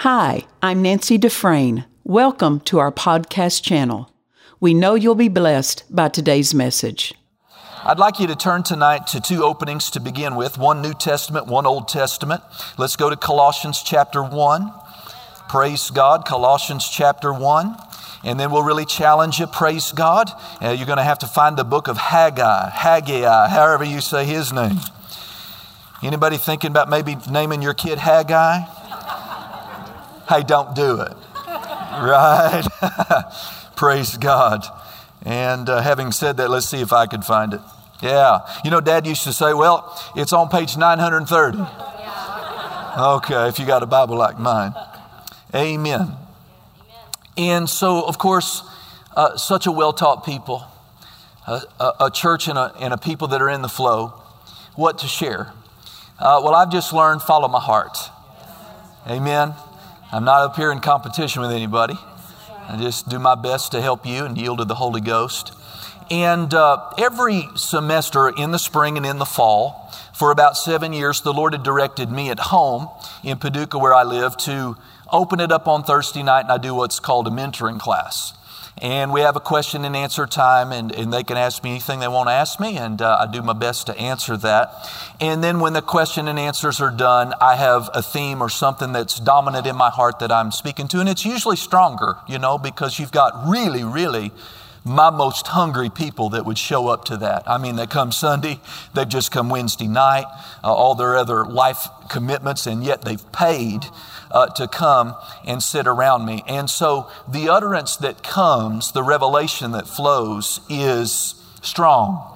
Hi, I'm Nancy Dufresne. Welcome to our podcast channel. We know you'll be blessed by today's message. I'd like you to turn tonight to two openings to begin with one New Testament, one Old Testament. Let's go to Colossians chapter 1. Praise God, Colossians chapter 1. And then we'll really challenge you, praise God. Uh, you're going to have to find the book of Haggai, Haggai, however you say his name. Anybody thinking about maybe naming your kid Haggai? Hey, don't do it. Right? praise God. And uh, having said that, let's see if I could find it. Yeah. You know, Dad used to say, well, it's on page 930. Okay, if you got a Bible like mine. Amen. And so, of course, uh, such a well taught people, a, a, a, church and a, and a people that are in the flow, what to share. Uh, well, I've just learned follow my heart. Amen. I'm not up here in competition with anybody. I just do my best to help you and yield to the Holy Ghost. And uh, every semester in the spring and in the fall, for about seven years, the Lord had directed me at home in Paducah, where I live, to open it up on Thursday night and I do what's called a mentoring class. And we have a question and answer time, and, and they can ask me anything they want to ask me, and uh, I do my best to answer that. And then when the question and answers are done, I have a theme or something that's dominant in my heart that I'm speaking to, and it's usually stronger, you know, because you've got really, really my most hungry people that would show up to that. I mean, they come Sunday, they've just come Wednesday night, uh, all their other life commitments, and yet they've paid uh, to come and sit around me. And so the utterance that comes, the revelation that flows, is strong.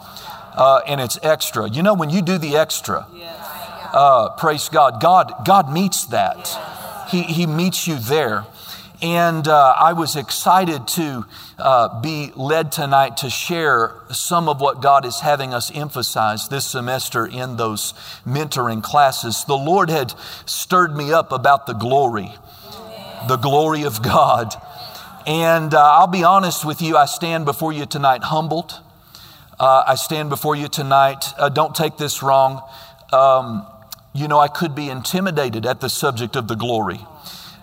Uh, and it's extra. You know, when you do the extra, uh, praise God, God, God meets that. He, he meets you there. And uh, I was excited to uh, be led tonight to share some of what God is having us emphasize this semester in those mentoring classes. The Lord had stirred me up about the glory, the glory of God. And uh, I'll be honest with you, I stand before you tonight humbled. Uh, I stand before you tonight. Uh, don't take this wrong. Um, you know, I could be intimidated at the subject of the glory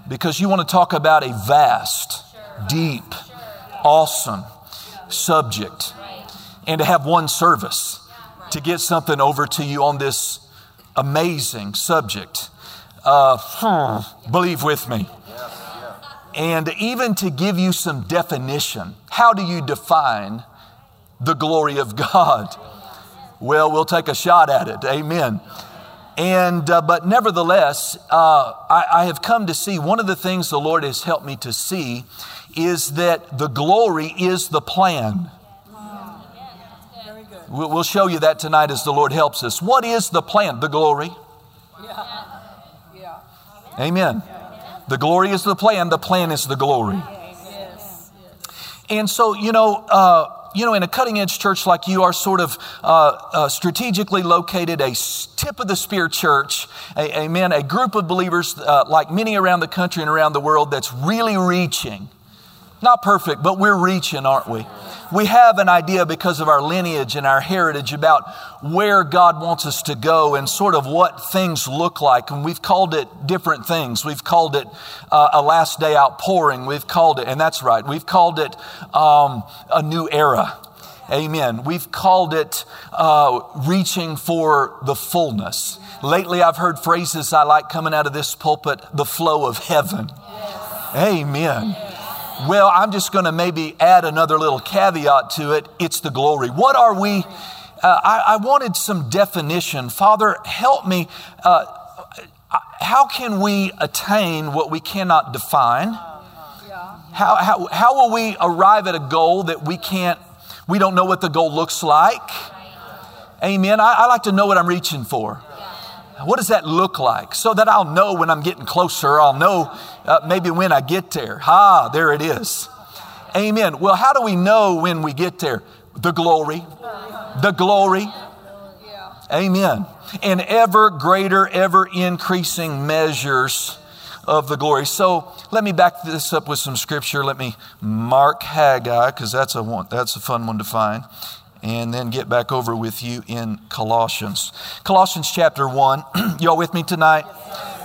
because you want to talk about a vast, deep, awesome subject and to have one service to get something over to you on this amazing subject. Uh, believe with me. And even to give you some definition. How do you define the glory of God? Well, we'll take a shot at it. Amen. And, uh, but nevertheless, uh, I, I have come to see one of the things the Lord has helped me to see is that the glory is the plan. We'll show you that tonight as the Lord helps us. What is the plan? The glory. Yeah. Amen. The glory is the plan, the plan is the glory. Yes. And so, you know, uh, you know, in a cutting edge church like you are, sort of uh, uh, strategically located, a tip of the spear church, a, amen, a group of believers uh, like many around the country and around the world that's really reaching. Not perfect, but we're reaching, aren't we? we have an idea because of our lineage and our heritage about where God wants us to go and sort of what things look like. And we've called it different things. We've called it uh, a last day outpouring. We've called it, and that's right, we've called it um, a new era. Amen. We've called it uh, reaching for the fullness. Lately, I've heard phrases I like coming out of this pulpit the flow of heaven. Amen. Yes. Well, I'm just going to maybe add another little caveat to it. It's the glory. What are we? Uh, I, I, wanted some definition. Father, help me. Uh, how can we attain what we cannot define? How, how, how will we arrive at a goal that we can't, we don't know what the goal looks like? Amen. I, I like to know what I'm reaching for. What does that look like? So that I'll know when I'm getting closer. I'll know uh, maybe when I get there. Ha, there it is. Amen. Well, how do we know when we get there? The glory. The glory. Amen. And ever greater, ever increasing measures of the glory. So let me back this up with some scripture. Let me mark Haggai because that's a one, that's a fun one to find and then get back over with you in Colossians. Colossians chapter 1. Y'all with me tonight?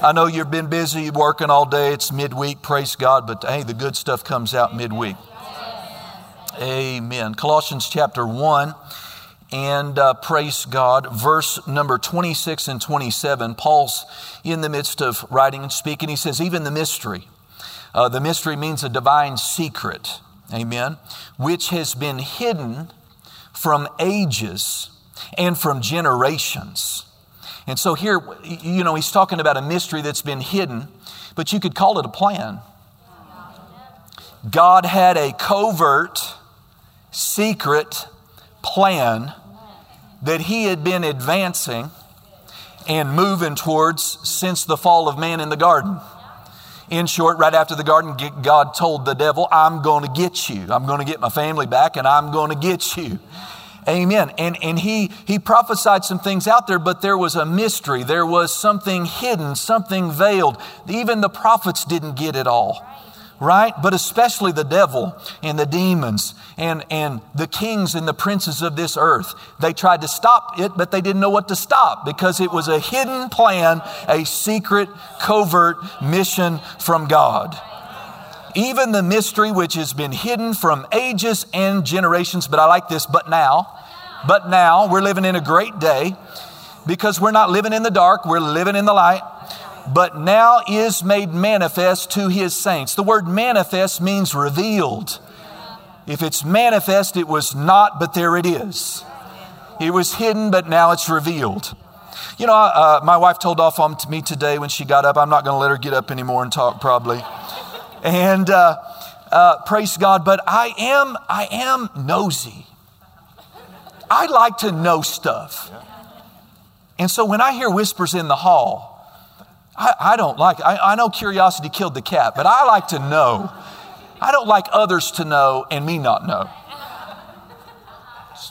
I know you've been busy working all day. It's midweek, praise God, but hey, the good stuff comes out midweek. Amen. Colossians chapter 1 and uh, praise God, verse number 26 and 27. Paul's in the midst of writing and speaking. He says, even the mystery. Uh, the mystery means a divine secret. Amen. Which has been hidden from ages and from generations and so here, you know, he's talking about a mystery that's been hidden, but you could call it a plan. God had a covert, secret plan that he had been advancing and moving towards since the fall of man in the garden. In short, right after the garden, God told the devil, I'm going to get you. I'm going to get my family back and I'm going to get you. Amen. And, and he, he prophesied some things out there, but there was a mystery. There was something hidden, something veiled. Even the prophets didn't get it all, right? But especially the devil and the demons and, and the kings and the princes of this earth. They tried to stop it, but they didn't know what to stop because it was a hidden plan, a secret, covert mission from God even the mystery which has been hidden from ages and generations. But I like this, but now, but now we're living in a great day because we're not living in the dark, we're living in the light. But now is made manifest to his saints. The word manifest means revealed. If it's manifest, it was not, but there it is. It was hidden, but now it's revealed. You know, uh, my wife told off on me today when she got up. I'm not going to let her get up anymore and talk, probably. And uh, uh, praise God, but I am, I am nosy. I like to know stuff. And so when I hear whispers in the hall, I, I don't like, I, I know curiosity killed the cat, but I like to know. I don't like others to know and me not know.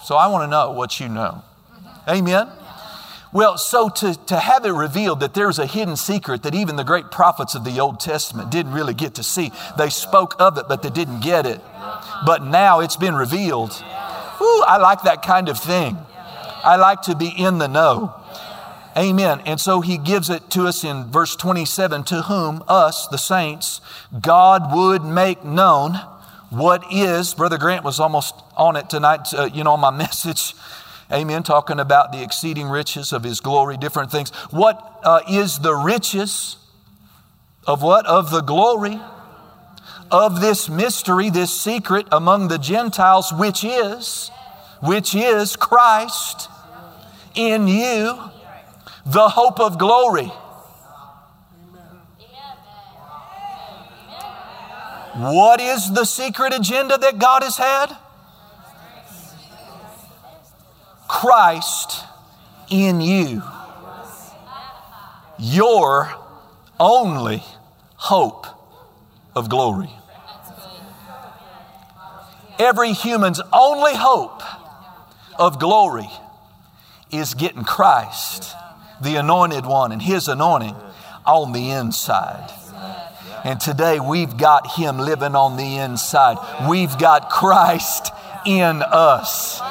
So I want to know what you know. Amen. Well, so to, to have it revealed that there's a hidden secret that even the great prophets of the Old Testament didn't really get to see. They spoke of it, but they didn't get it. But now it's been revealed. Ooh, I like that kind of thing. I like to be in the know. Amen. And so he gives it to us in verse 27 to whom, us, the saints, God would make known what is. Brother Grant was almost on it tonight, uh, you know, on my message. Amen. Talking about the exceeding riches of his glory, different things. What uh, is the riches of what? Of the glory of this mystery, this secret among the Gentiles, which is, which is Christ in you, the hope of glory. What is the secret agenda that God has had? Christ in you. Your only hope of glory. Every human's only hope of glory is getting Christ, the anointed one, and his anointing on the inside. And today we've got him living on the inside. We've got Christ in us.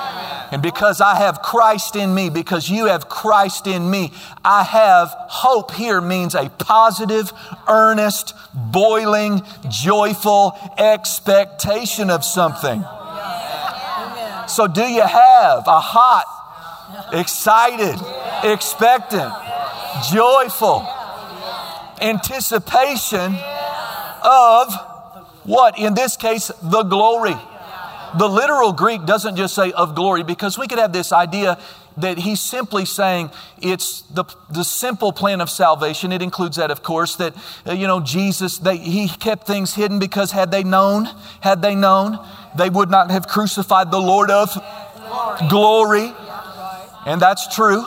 And because I have Christ in me, because you have Christ in me, I have hope here means a positive, earnest, boiling, joyful expectation of something. So, do you have a hot, excited, expectant, joyful anticipation of what? In this case, the glory the literal Greek doesn't just say of glory because we could have this idea that he's simply saying it's the, the simple plan of salvation. It includes that, of course, that, uh, you know, Jesus, they, he kept things hidden because had they known, had they known, they would not have crucified the Lord of glory. And that's true.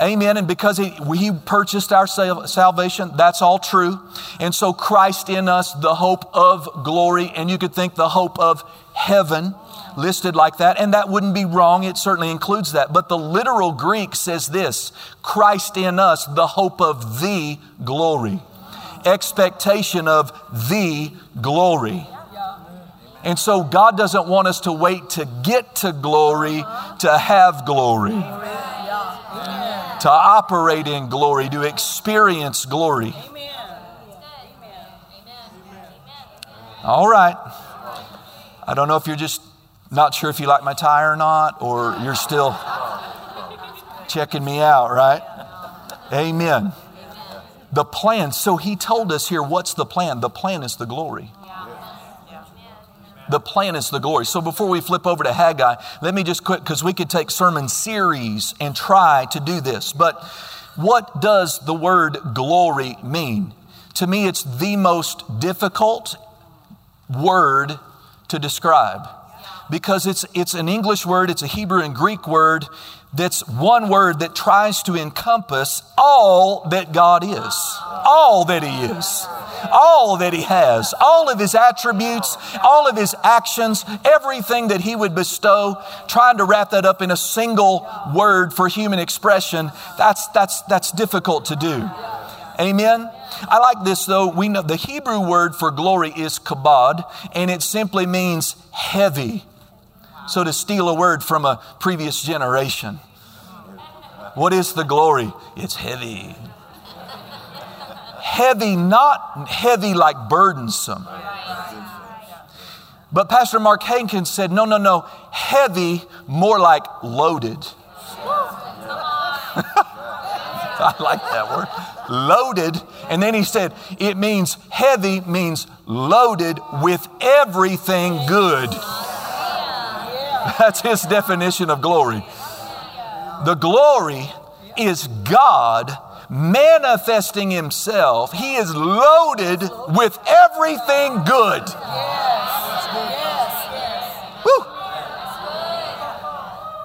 Amen. And because he, he purchased our sal- salvation, that's all true. And so Christ in us, the hope of glory. And you could think the hope of heaven listed like that, and that wouldn't be wrong. It certainly includes that. But the literal Greek says this Christ in us, the hope of the glory, expectation of the glory. And so God doesn't want us to wait to get to glory to have glory. To operate in glory, to experience glory. Amen. All right. I don't know if you're just not sure if you like my tie or not, or you're still checking me out, right? Amen. The plan. So he told us here what's the plan? The plan is the glory. The plan is the glory. So before we flip over to Haggai, let me just quick, because we could take sermon series and try to do this. But what does the word glory mean? To me, it's the most difficult word to describe because it's, it's an English word, it's a Hebrew and Greek word that's one word that tries to encompass all that God is, all that He is, all that He has, all of His attributes, all of His actions, everything that He would bestow, trying to wrap that up in a single word for human expression, that's, that's, that's difficult to do. Amen? I like this though. We know the Hebrew word for glory is kabod, and it simply means heavy. So to steal a word from a previous generation. What is the glory? It's heavy. Heavy, not heavy like burdensome. But Pastor Mark Hankins said, no, no, no, heavy, more like loaded. I like that word. Loaded. And then he said, it means heavy, means loaded with everything good. That's his definition of glory. The glory is God manifesting himself. He is loaded with everything good. Woo.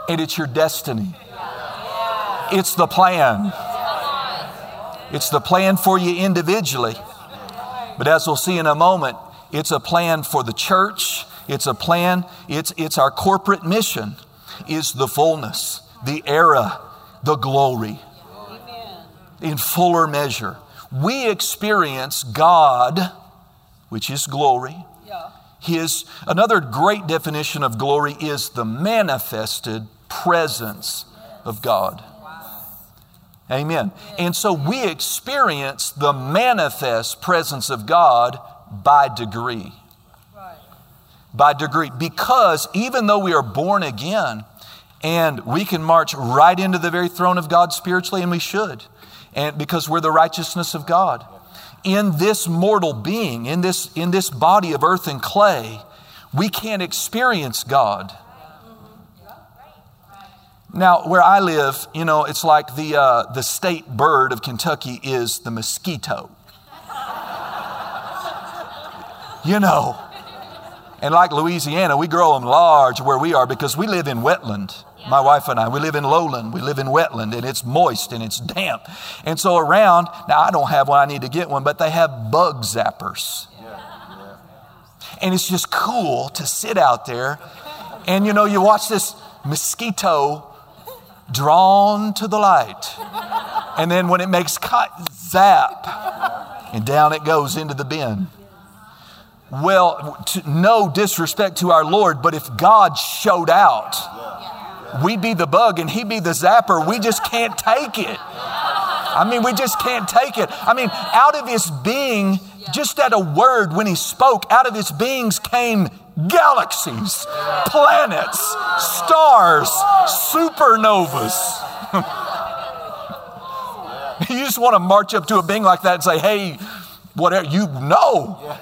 And it's your destiny. It's the plan. It's the plan for you individually. But as we'll see in a moment, it's a plan for the church. It's a plan. It's, it's our corporate mission is the fullness, the era, the glory in fuller measure. We experience God, which is glory. His another great definition of glory is the manifested presence of God. Amen. And so we experience the manifest presence of God by degree. By degree. Because even though we are born again and we can march right into the very throne of God spiritually, and we should, and because we're the righteousness of God. In this mortal being, in this, in this body of earth and clay, we can't experience God now, where I live, you know, it's like the, uh, the state bird of Kentucky is the mosquito. you know, and like Louisiana, we grow them large where we are because we live in wetland. My wife and I, we live in lowland, we live in wetland, and it's moist and it's damp. And so around, now I don't have one, I need to get one, but they have bug zappers. And it's just cool to sit out there and you know, you watch this mosquito drawn to the light. And then when it makes cut, zap, and down it goes into the bin. Well, no disrespect to our Lord, but if God showed out, we'd be the bug and he'd be the zapper. We just can't take it. I mean, we just can't take it. I mean, out of his being, just at a word when he spoke, out of his beings came galaxies, planets, stars, supernovas. you just want to march up to a being like that and say, hey, whatever, you know.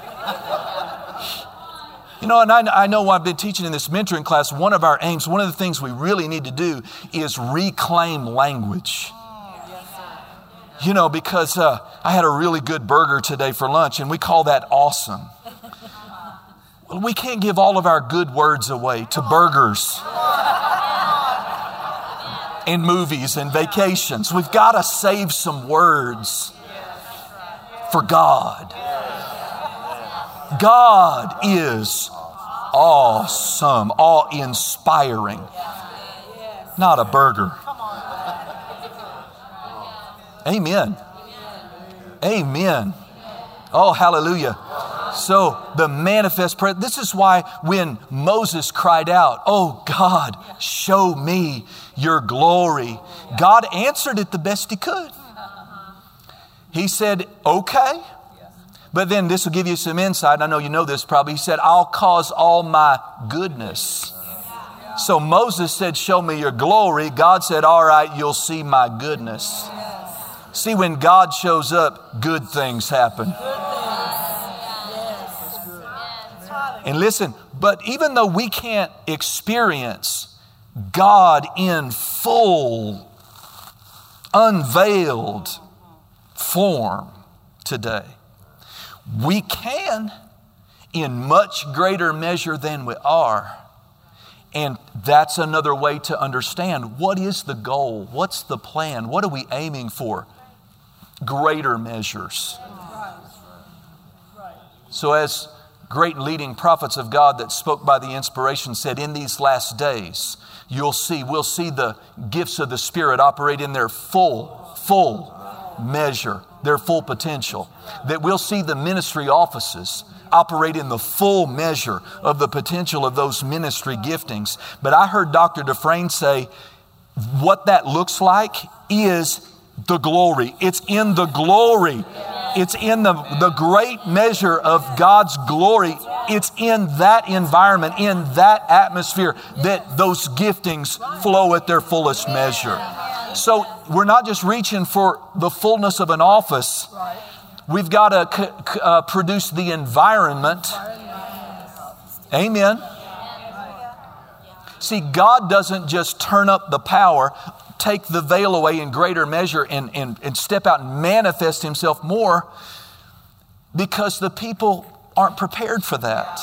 You know, and I, I know I've been teaching in this mentoring class, one of our aims, one of the things we really need to do is reclaim language. You know, because uh, I had a really good burger today for lunch, and we call that awesome. Well, we can't give all of our good words away to burgers and movies and vacations. We've got to save some words for God. God is awesome, awe inspiring, not a burger. Amen. Amen. Oh, hallelujah. So the manifest presence. This is why when Moses cried out, Oh God, show me your glory, God answered it the best he could. He said, Okay. But then this will give you some insight. I know you know this probably. He said, I'll cause all my goodness. So Moses said, Show me your glory. God said, All right, you'll see my goodness. See, when God shows up, good things happen. And listen, but even though we can't experience God in full, unveiled form today, we can in much greater measure than we are. And that's another way to understand what is the goal? What's the plan? What are we aiming for? Greater measures. So, as great leading prophets of God that spoke by the inspiration said, in these last days, you'll see, we'll see the gifts of the Spirit operate in their full, full measure, their full potential. That we'll see the ministry offices operate in the full measure of the potential of those ministry giftings. But I heard Dr. Dufresne say, what that looks like is the glory. It's in the glory it's in the, the great measure of God's glory. It's in that environment, in that atmosphere, that those giftings flow at their fullest measure. So we're not just reaching for the fullness of an office, we've got to uh, produce the environment. Amen. See, God doesn't just turn up the power take the veil away in greater measure and, and, and step out and manifest himself more because the people aren't prepared for that.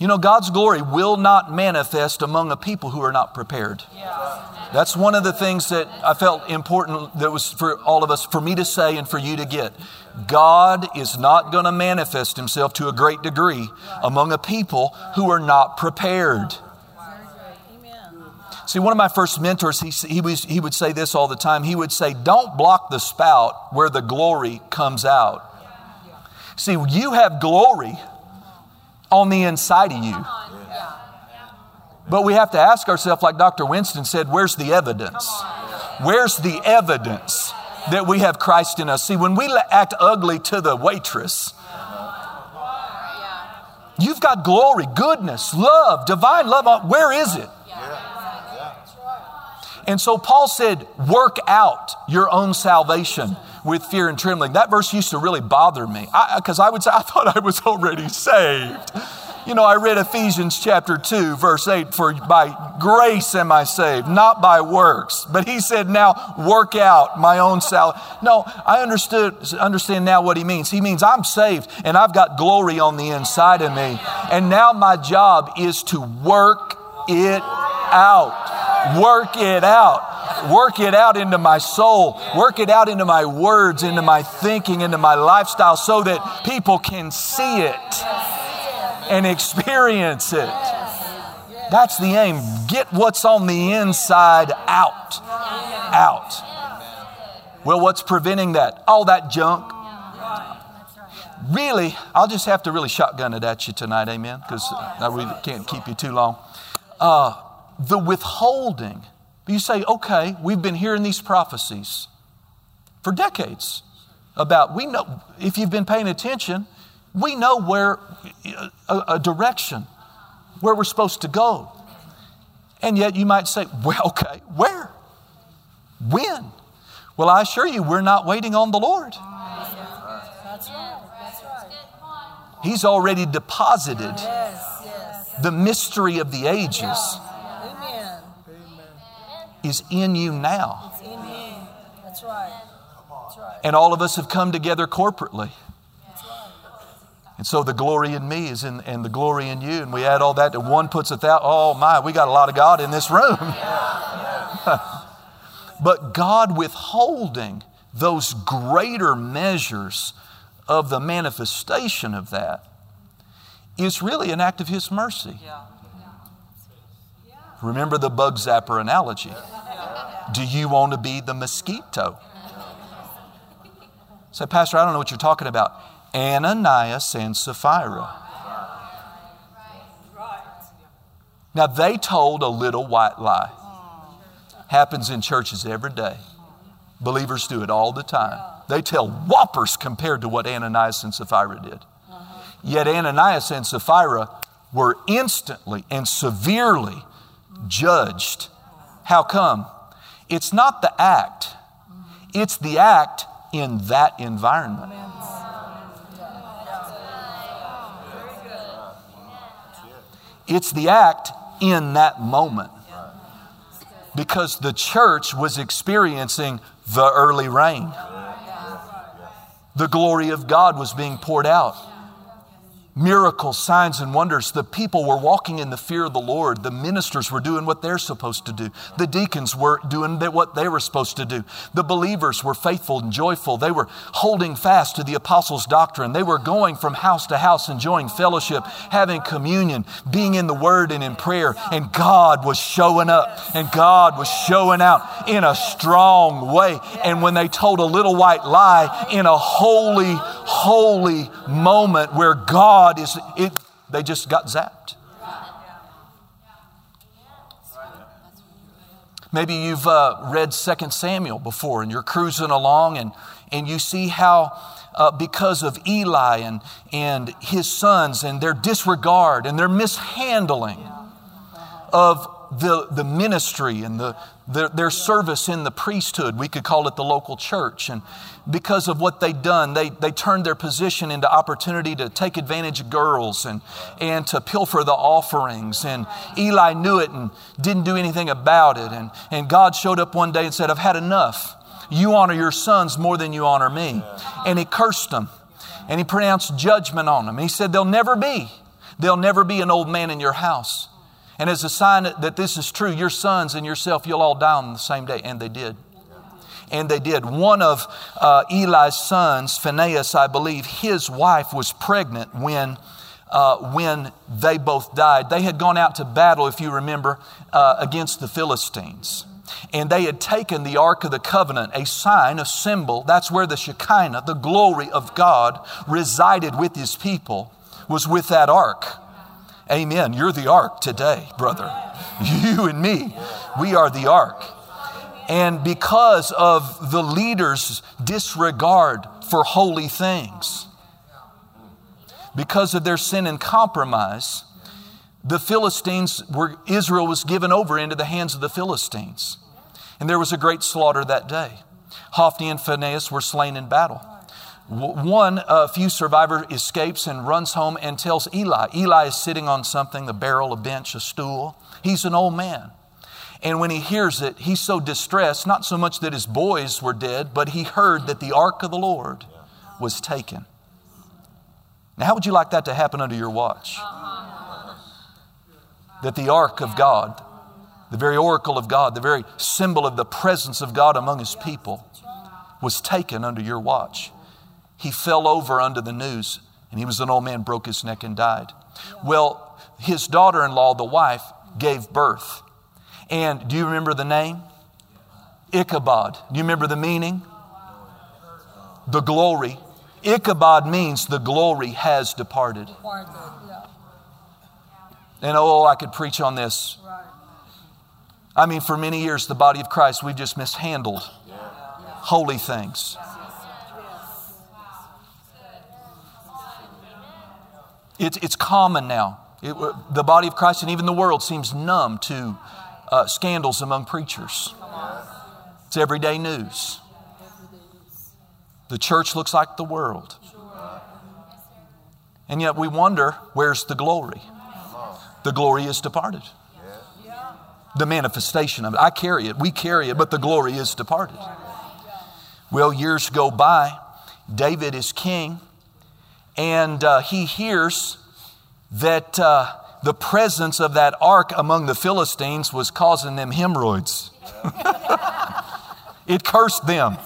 You know, God's glory will not manifest among a people who are not prepared. That's one of the things that I felt important that was for all of us, for me to say and for you to get. God is not going to manifest himself to a great degree among a people who are not prepared. See, one of my first mentors, he, he, was, he would say this all the time. He would say, Don't block the spout where the glory comes out. See, you have glory on the inside of you. But we have to ask ourselves, like Dr. Winston said, where's the evidence? Where's the evidence that we have Christ in us? See, when we act ugly to the waitress, you've got glory, goodness, love, divine love. Where is it? And so Paul said, work out your own salvation with fear and trembling. That verse used to really bother me because I, I, would say, I thought I was already saved. You know, I read Ephesians chapter 2, verse 8, for by grace am I saved, not by works. But he said, now work out my own salvation. No, I understood, understand now what he means. He means I'm saved and I've got glory on the inside of me. And now my job is to work it out. Work it out. Work it out into my soul. Work it out into my words, into my thinking, into my lifestyle so that people can see it and experience it. That's the aim. Get what's on the inside out. Out. Well, what's preventing that? All that junk. Really, I'll just have to really shotgun it at you tonight, amen? Because really can't keep you too long. Uh, the withholding. You say, okay, we've been hearing these prophecies for decades about, we know, if you've been paying attention, we know where a, a direction, where we're supposed to go. And yet you might say, well, okay, where? When? Well, I assure you, we're not waiting on the Lord. That's right. That's right. He's already deposited the mystery of the ages is in you now. It's in me. That's right. That's right. And all of us have come together corporately. And so the glory in me is in, and the glory in you. And we add all that to one puts a thousand. Oh my, we got a lot of God in this room. but God withholding those greater measures of the manifestation of that is really an act of His mercy. Remember the bug zapper analogy. Do you want to be the mosquito? Say, Pastor, I don't know what you're talking about. Ananias and Sapphira. Now, they told a little white lie. Happens in churches every day. Believers do it all the time. They tell whoppers compared to what Ananias and Sapphira did. Yet Ananias and Sapphira were instantly and severely judged. How come? It's not the act, it's the act in that environment. It's the act in that moment. Because the church was experiencing the early rain. The glory of God was being poured out miracles, signs, and wonders. The people were walking in the fear of the Lord. The ministers were doing what they're supposed to do. The deacons were doing what they were supposed to do. The believers were faithful and joyful. They were holding fast to the apostles' doctrine. They were going from house to house, enjoying fellowship, having communion, being in the Word and in prayer. And God was showing up and God was showing out in a strong way. And when they told a little white lie in a holy, holy moment where God God is, it, they just got zapped. Maybe you've uh, read 2 Samuel before and you're cruising along and, and you see how, uh, because of Eli and, and his sons and their disregard and their mishandling of the, the ministry and the, their, their service in the priesthood, we could call it the local church. And because of what they'd done, they, they turned their position into opportunity to take advantage of girls and, and to pilfer the offerings. And Eli knew it and didn't do anything about it. And, and God showed up one day and said, I've had enough. You honor your sons more than you honor me. And he cursed them and he pronounced judgment on them. He said, There'll never be, there'll never be an old man in your house. And as a sign that this is true, your sons and yourself, you'll all die on the same day. And they did. And they did. One of uh, Eli's sons, Phinehas, I believe, his wife was pregnant when, uh, when they both died. They had gone out to battle, if you remember, uh, against the Philistines. And they had taken the Ark of the Covenant, a sign, a symbol. That's where the Shekinah, the glory of God, resided with his people, was with that ark. Amen. You're the ark today, brother. You and me, we are the ark. And because of the leaders' disregard for holy things, because of their sin and compromise, the Philistines were, Israel was given over into the hands of the Philistines. And there was a great slaughter that day. Hophni and Phinehas were slain in battle. One, a few survivor escapes and runs home and tells Eli. Eli is sitting on something, a barrel, a bench, a stool. He's an old man. And when he hears it, he's so distressed, not so much that his boys were dead, but he heard that the ark of the Lord was taken. Now, how would you like that to happen under your watch? That the ark of God, the very oracle of God, the very symbol of the presence of God among his people, was taken under your watch. He fell over under the news, and he was an old man, broke his neck, and died. Well, his daughter in law, the wife, gave birth. And do you remember the name? Ichabod. Do you remember the meaning? The glory. Ichabod means the glory has departed. And oh, I could preach on this. I mean, for many years, the body of Christ, we've just mishandled holy things. It's, it's common now. It, the body of Christ and even the world seems numb to uh, scandals among preachers. It's everyday news. The church looks like the world. And yet we wonder where's the glory? The glory is departed. The manifestation of it. I carry it, we carry it, but the glory is departed. Well, years go by. David is king and uh, he hears that uh, the presence of that ark among the Philistines was causing them hemorrhoids. it cursed them.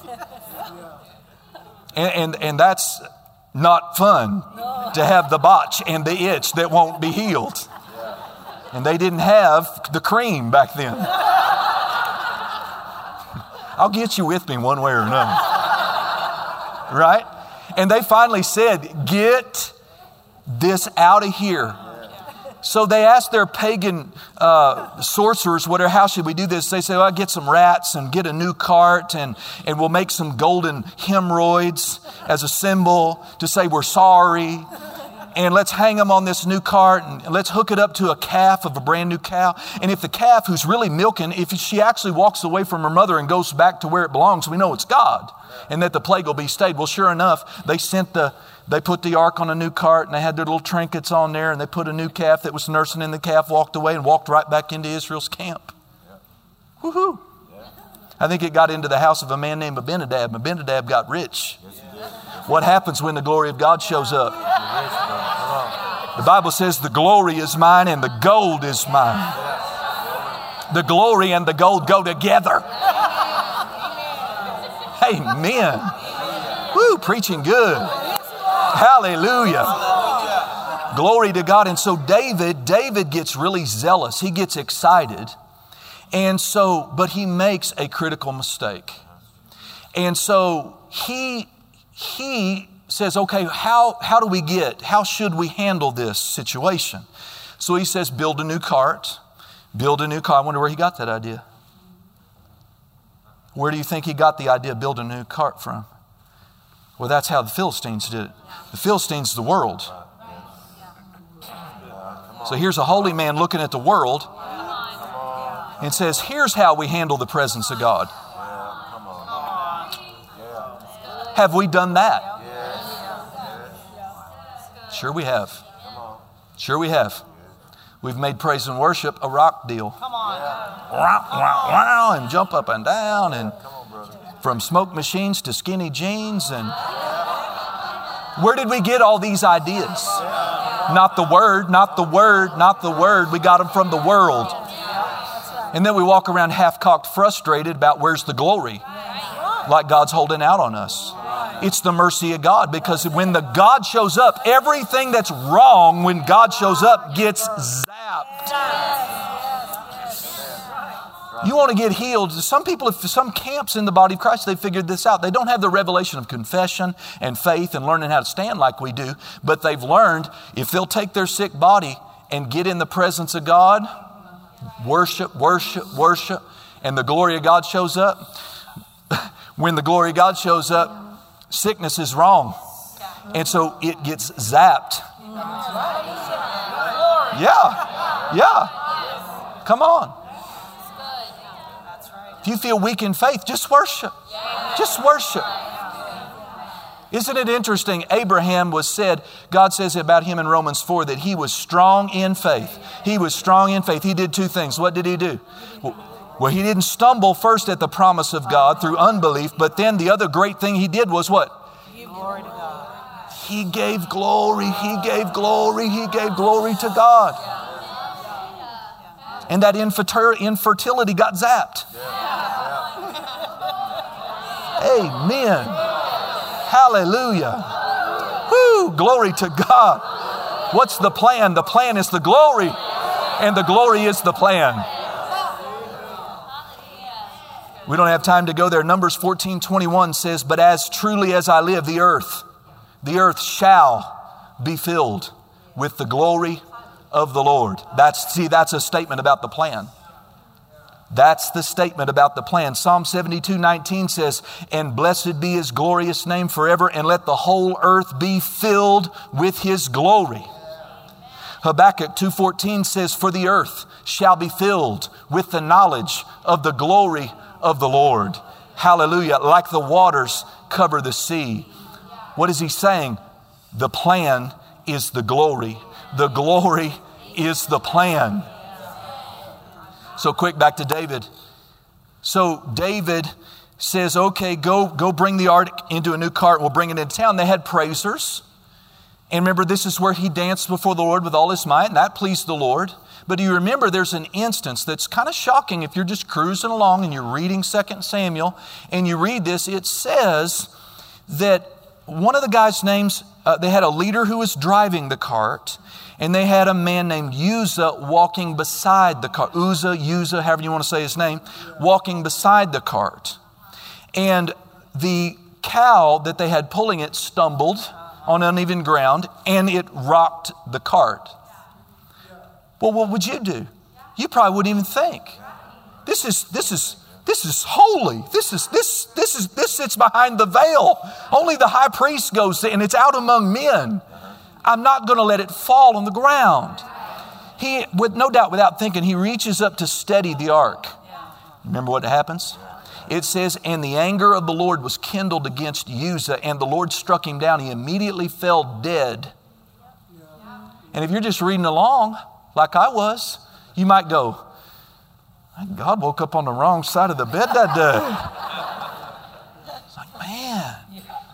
And, and, and, that's not fun to have the botch and the itch that won't be healed. And they didn't have the cream back then. I'll get you with me one way or another. Right? And they finally said, Get this out of here. So they asked their pagan uh, sorcerers, whatever, how should we do this? They say, well, get some rats and get a new cart and, and we'll make some golden hemorrhoids as a symbol to say we're sorry. And let's hang them on this new cart and let's hook it up to a calf of a brand new cow. And if the calf who's really milking, if she actually walks away from her mother and goes back to where it belongs, we know it's God and that the plague will be stayed. Well, sure enough, they sent the they put the ark on a new cart and they had their little trinkets on there and they put a new calf that was nursing in the calf, walked away and walked right back into Israel's camp. Yeah. Woohoo! Yeah. I think it got into the house of a man named Abinadab. Abinadab got rich. Yes, what happens when the glory of God shows up? The Bible says, The glory is mine and the gold is mine. The glory and the gold go together. Amen. Woo, preaching good. Hallelujah. Glory to God. And so David, David gets really zealous. He gets excited. And so, but he makes a critical mistake. And so he he says, okay, how, how do we get, how should we handle this situation? So he says, build a new cart, build a new car. I wonder where he got that idea. Where do you think he got the idea build a new cart from? Well, that's how the Philistines did it. The Philistines, the world. So here's a holy man looking at the world and says, Here's how we handle the presence of God. Have we done that? Sure, we have. Sure, we have. We've made praise and worship a rock deal. Come on. Wow, wow, wow, and jump up and down, and from smoke machines to skinny jeans and where did we get all these ideas? Not the word, not the word, not the word. We got them from the world. And then we walk around half cocked, frustrated about where's the glory, like God's holding out on us. It's the mercy of God because when the God shows up, everything that's wrong when God shows up gets zapped. You want to get healed. Some people, some camps in the body of Christ, they figured this out. They don't have the revelation of confession and faith and learning how to stand like we do, but they've learned if they'll take their sick body and get in the presence of God, worship, worship, worship, and the glory of God shows up. when the glory of God shows up, sickness is wrong. And so it gets zapped. Yeah, yeah. Come on. If you feel weak in faith, just worship. Just worship. Isn't it interesting? Abraham was said, God says about him in Romans 4 that he was strong in faith. He was strong in faith. He did two things. What did he do? Well, he didn't stumble first at the promise of God through unbelief, but then the other great thing he did was what? He gave glory, he gave glory, he gave glory to God. And that infertility got zapped. Amen. Hallelujah. Woo, glory to God. What's the plan? The plan is the glory, and the glory is the plan. We don't have time to go there. Numbers 14 21 says, But as truly as I live, the earth, the earth shall be filled with the glory of the Lord. That's, see, that's a statement about the plan. That's the statement about the plan. Psalm 72 19 says, And blessed be his glorious name forever, and let the whole earth be filled with his glory. Habakkuk 2:14 says for the earth shall be filled with the knowledge of the glory of the Lord. Hallelujah, like the waters cover the sea. What is he saying? The plan is the glory. The glory is the plan. So quick back to David. So David says, okay, go, go bring the ark into a new cart. We'll bring it into town. They had praisers. And remember, this is where he danced before the Lord with all his might, and that pleased the Lord. But do you remember there's an instance that's kind of shocking if you're just cruising along and you're reading 2 Samuel and you read this, it says that one of the guys' names, uh, they had a leader who was driving the cart, and they had a man named Uzzah walking beside the cart. Uzzah, Uzzah, however you want to say his name, walking beside the cart. And the cow that they had pulling it stumbled on uneven ground and it rocked the cart. Well, what would you do? You probably wouldn't even think. This is, this is, this is holy. This is, this, this is, this sits behind the veil. Only the high priest goes and it's out among men. I'm not going to let it fall on the ground. He, with no doubt, without thinking, he reaches up to steady the ark. Remember what happens? It says, And the anger of the Lord was kindled against Uzzah, and the Lord struck him down. He immediately fell dead. And if you're just reading along, like I was, you might go, God woke up on the wrong side of the bed that day. It's like, man,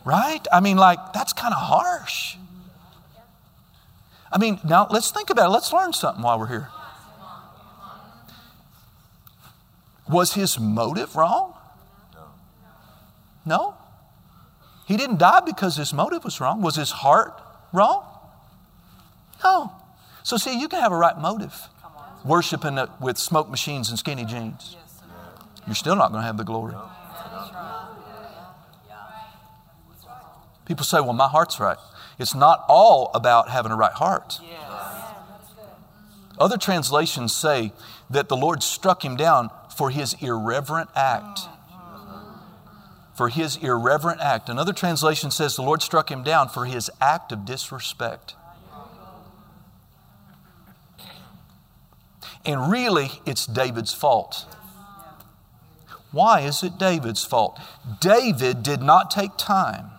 right? I mean, like, that's kind of harsh. I mean, now let's think about it. Let's learn something while we're here. Was his motive wrong? No. He didn't die because his motive was wrong. Was his heart wrong? No. So, see, you can have a right motive worshiping with smoke machines and skinny jeans. You're still not going to have the glory. People say, well, my heart's right. It's not all about having a right heart. Other translations say that the Lord struck him down for his irreverent act. For his irreverent act. Another translation says the Lord struck him down for his act of disrespect. And really, it's David's fault. Why is it David's fault? David did not take time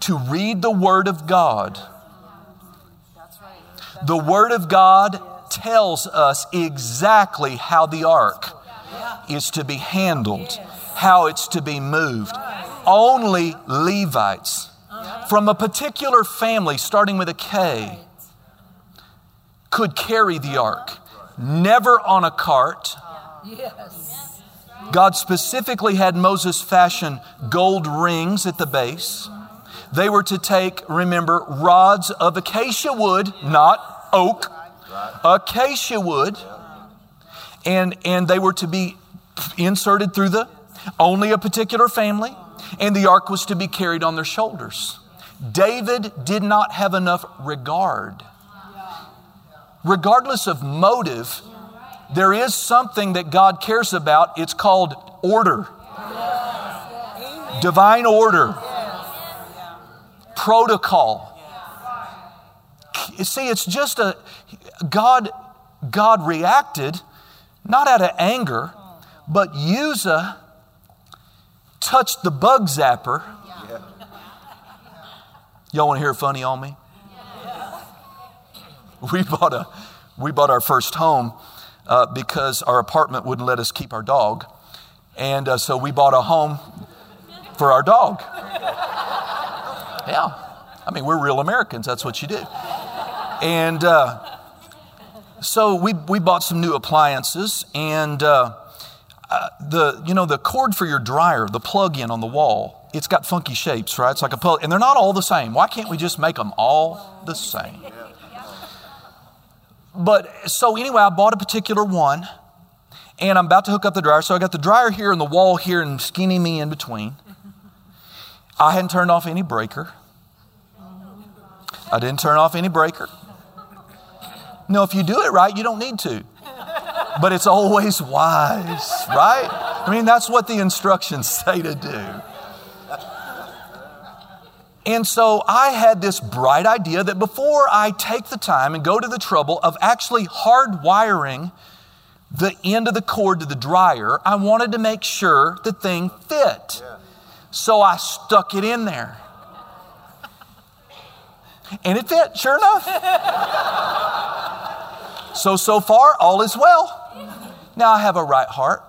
to read the Word of God. The Word of God tells us exactly how the ark is to be handled, how it's to be moved. Only Levites from a particular family, starting with a K, could carry the ark never on a cart. Yes. God specifically had Moses fashion gold rings at the base. They were to take, remember, rods of acacia wood, not oak, acacia wood, and, and they were to be inserted through the only a particular family, and the ark was to be carried on their shoulders. David did not have enough regard regardless of motive, there is something that God cares about. It's called order, divine order, protocol. See, it's just a God. God reacted not out of anger, but Uzzah touched the bug zapper. Y'all want to hear funny on me? We bought a we bought our first home uh, because our apartment wouldn't let us keep our dog, and uh, so we bought a home for our dog. Yeah, I mean we're real Americans. That's what you do, and uh, so we we bought some new appliances and. Uh, uh, the you know the cord for your dryer, the plug-in on the wall, it's got funky shapes, right? It's like a plug, and they're not all the same. Why can't we just make them all the same? But so anyway, I bought a particular one and I'm about to hook up the dryer. So I got the dryer here and the wall here and skinny me in between. I hadn't turned off any breaker. I didn't turn off any breaker. No, if you do it right, you don't need to. But it's always wise, right? I mean, that's what the instructions say to do. And so I had this bright idea that before I take the time and go to the trouble of actually hardwiring the end of the cord to the dryer, I wanted to make sure the thing fit. So I stuck it in there. And it fit, sure enough. so, so far, all is well. Now I have a right heart.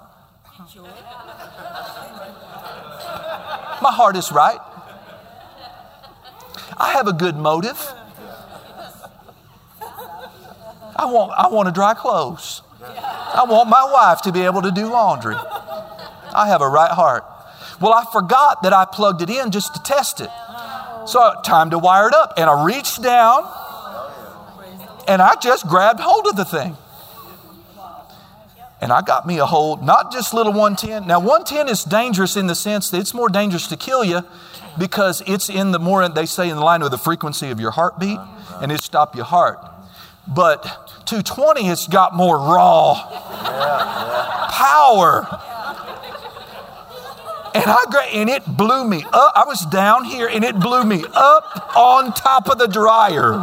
My heart is right. I have a good motive. I want, I want to dry clothes. I want my wife to be able to do laundry. I have a right heart. Well, I forgot that I plugged it in just to test it. So, time to wire it up. And I reached down and I just grabbed hold of the thing. And I got me a hold, not just little 110. Now, 110 is dangerous in the sense that it's more dangerous to kill you because it's in the more, they say, in the line with the frequency of your heartbeat and it stop your heart. But 220 has got more raw power. And I and it blew me up. I was down here and it blew me up on top of the dryer.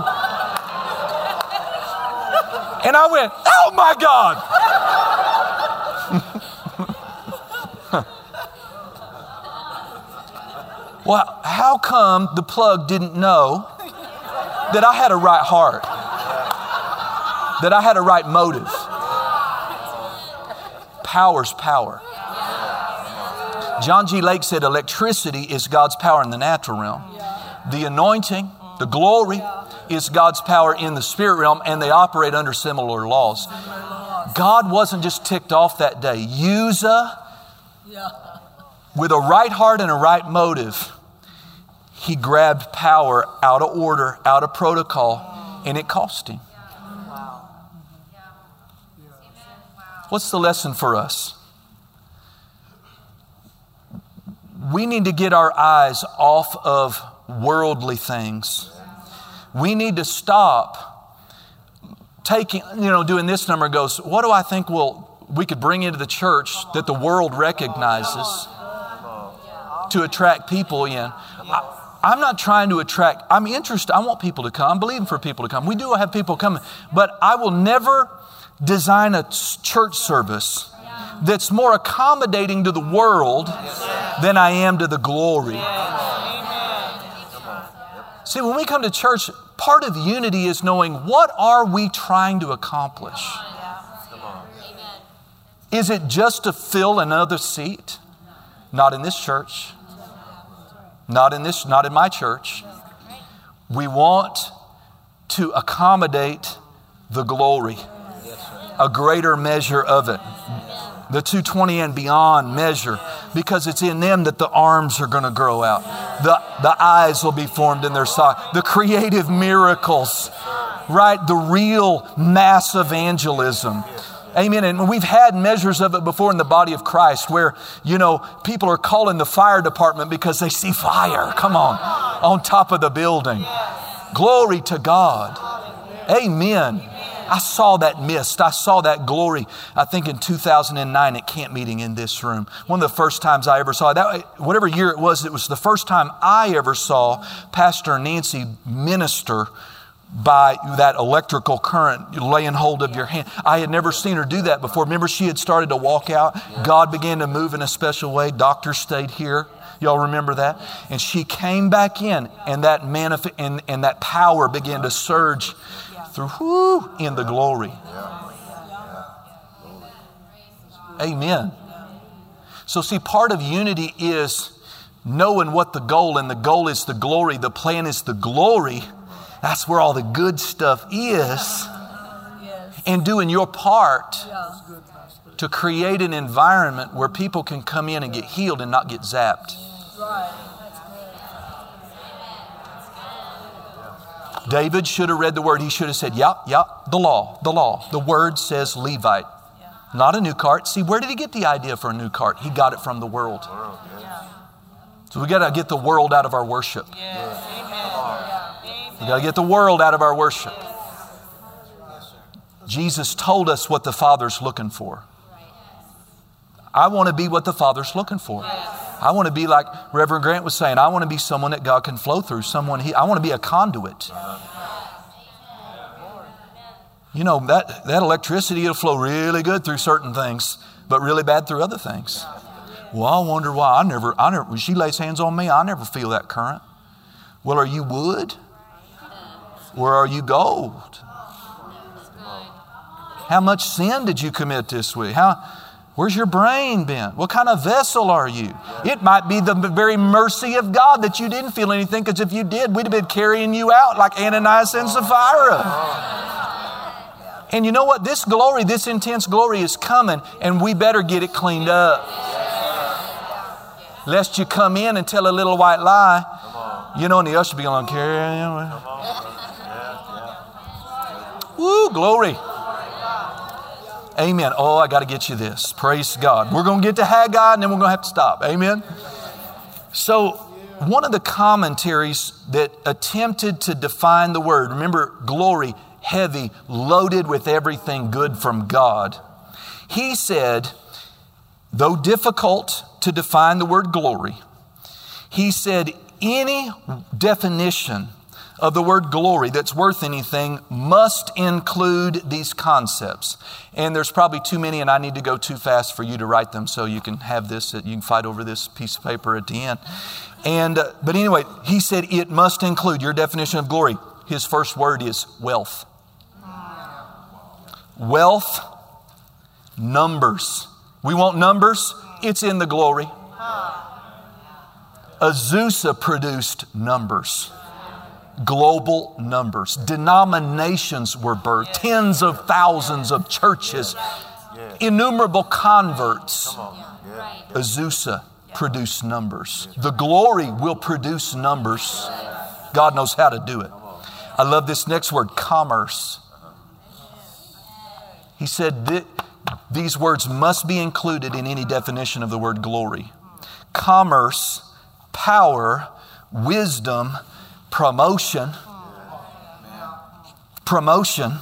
And I went, oh my God. Well, how come the plug didn't know that I had a right heart? That I had a right motive? Power's power. John G. Lake said electricity is God's power in the natural realm. The anointing, the glory, is God's power in the spirit realm, and they operate under similar laws. God wasn't just ticked off that day. Uzzah, with a right heart and a right motive, he grabbed power out of order, out of protocol, and it cost him. What's the lesson for us? We need to get our eyes off of worldly things. We need to stop taking, you know, doing this number goes, what do I think will we could bring into the church that the world recognizes to attract people in? I, am not trying to attract, I'm interested, I want people to come. I'm believing for people to come. We do have people coming, but I will never design a church service that's more accommodating to the world than I am to the glory. See, when we come to church, part of unity is knowing what are we trying to accomplish? Is it just to fill another seat? Not in this church. Not in this not in my church. We want to accommodate the glory. A greater measure of it the 220 and beyond measure because it's in them that the arms are going to grow out. The, the eyes will be formed in their sight. The creative miracles, right? The real mass evangelism. Amen. And we've had measures of it before in the body of Christ where, you know, people are calling the fire department because they see fire. Come on. On top of the building. Glory to God. Amen. I saw that mist. I saw that glory, I think in 2009 at camp meeting in this room. One of the first times I ever saw that, whatever year it was, it was the first time I ever saw Pastor Nancy minister by that electrical current laying hold of your hand. I had never seen her do that before. Remember, she had started to walk out. God began to move in a special way. Doctor stayed here. Y'all remember that? And she came back in, and that manif- and, and that power began to surge through whoo, in the glory. Amen. So, see, part of unity is knowing what the goal, and the goal is the glory, the plan is the glory. That's where all the good stuff is. And doing your part to create an environment where people can come in and get healed and not get zapped. David should have read the word. He should have said, Yeah, yeah, the law, the law. The word says Levite, not a new cart. See, where did he get the idea for a new cart? He got it from the world. So we got to get the world out of our worship. Yeah. We got to get the world out of our worship. Jesus told us what the Father's looking for. I want to be what the Father's looking for. I want to be like Reverend Grant was saying, I want to be someone that God can flow through, someone he, I want to be a conduit. You know, that, that electricity, will flow really good through certain things, but really bad through other things. Well, I wonder why I never, I never, when she lays hands on me, I never feel that current. Well, are you wood? Or are you gold? How much sin did you commit this week? How, Where's your brain been? What kind of vessel are you? It might be the very mercy of God that you didn't feel anything, because if you did, we'd have been carrying you out like Ananias and Sapphira. And you know what? This glory, this intense glory is coming, and we better get it cleaned up. Lest you come in and tell a little white lie, you know, and the usher be going, carry on. Woo, glory. Amen. Oh, I got to get you this. Praise God. We're going to get to Haggai and then we're going to have to stop. Amen. So, one of the commentaries that attempted to define the word, remember, glory, heavy, loaded with everything good from God. He said, though difficult to define the word glory, he said, any definition of the word glory that's worth anything must include these concepts. And there's probably too many, and I need to go too fast for you to write them so you can have this, you can fight over this piece of paper at the end. And, uh, but anyway, he said it must include your definition of glory. His first word is wealth. Wealth, numbers. We want numbers, it's in the glory. Azusa produced numbers global numbers. Denominations were birthed, tens of thousands of churches, innumerable converts. Azusa produced numbers. The glory will produce numbers. God knows how to do it. I love this next word commerce. He said that these words must be included in any definition of the word glory. Commerce, power, wisdom, promotion, promotion,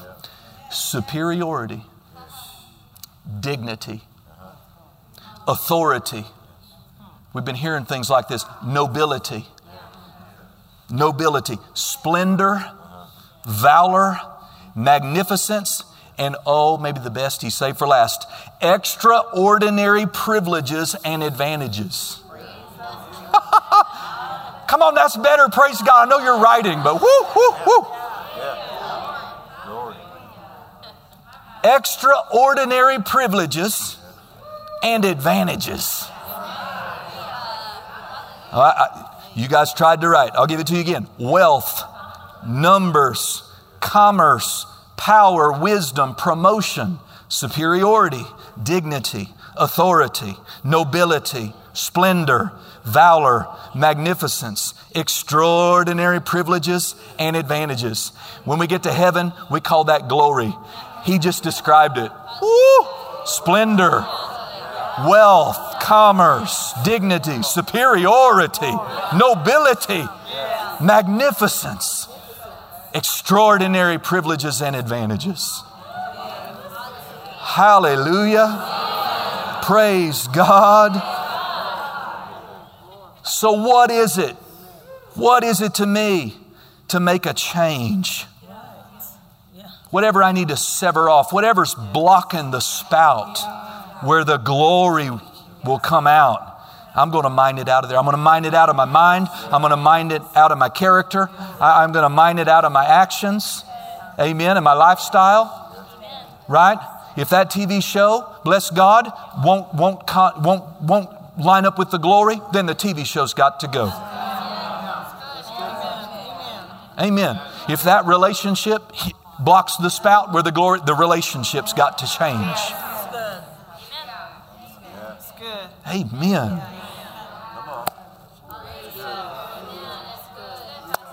superiority, dignity, authority. We've been hearing things like this. Nobility, nobility, splendor, valor, magnificence, and oh, maybe the best he saved for last. Extraordinary privileges and advantages. Come on, that's better. Praise God. I know you're writing, but whoo, whoo, whoo. Extraordinary privileges and advantages. You guys tried to write. I'll give it to you again. Wealth, numbers, commerce, power, wisdom, promotion, superiority, dignity, authority, nobility, splendor, valor, magnificence, extraordinary privileges and advantages. When we get to heaven, we call that glory. He just described it. Woo! Splendor, wealth, commerce, dignity, superiority, nobility, magnificence, extraordinary privileges and advantages. Hallelujah. Praise God. So, what is it? What is it to me to make a change? Whatever I need to sever off, whatever's blocking the spout where the glory will come out. I'm going to mine it out of there. I'm going to mine it out of my mind. I'm going to mine it out of my character. I, am going to mine it out of my actions. Amen. And my lifestyle. Right? If that TV show, bless God, won't, won't, won't, won't line up with the glory, then the TV show's got to go. Amen. If that relationship blocks the spout where the glory, the relationship's got to change. Amen.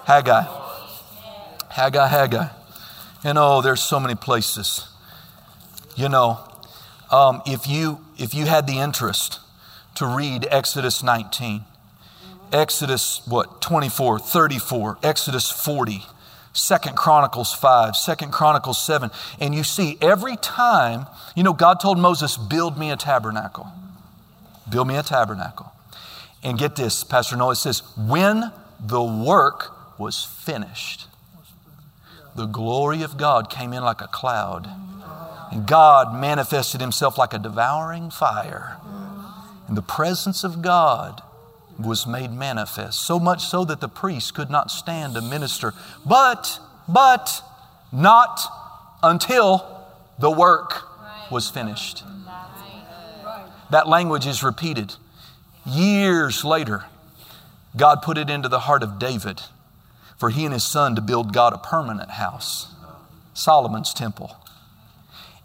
Haggai. Haggai, Haggai. And oh, there's so many places. You know, um, if you if you had the interest to read Exodus 19. Exodus, what, 24, 34, Exodus 40, Second Chronicles 5, Second Chronicles 7. And you see every time, you know, God told Moses, build me a tabernacle. Build me a tabernacle. And get this, Pastor Noah says, when the work was finished, the glory of God came in like a cloud. And God manifested himself like a devouring fire. And the presence of God was made manifest, so much so that the priest could not stand to minister. But, but, not until the work was finished. That language is repeated. Years later, God put it into the heart of David for he and his son to build God a permanent house, Solomon's temple.